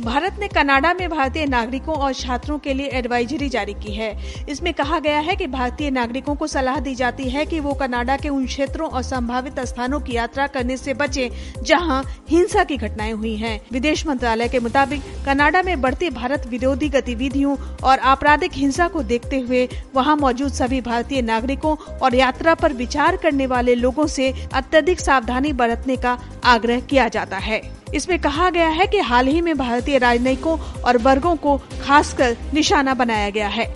भारत ने कनाडा में भारतीय नागरिकों और छात्रों के लिए एडवाइजरी जारी की है इसमें कहा गया है कि भारतीय नागरिकों को सलाह दी जाती है कि वो कनाडा के उन क्षेत्रों और संभावित स्थानों की यात्रा करने से बचें, जहाँ हिंसा की घटनाएँ हुई हैं। विदेश मंत्रालय के मुताबिक, कनाडा में बढ़ती भारत विरोधी गतिविधियों और आपराधिक हिंसा को देखते हुए वहाँ मौजूद सभी भारतीय नागरिकों और यात्रा पर विचार करने वाले लोगों ऐसी अत्यधिक सावधानी बरतने का आग्रह किया जाता है इसमें कहा गया है कि हाल ही में भारतीय राजनयिकों और वर्गों को खासकर निशाना बनाया गया है।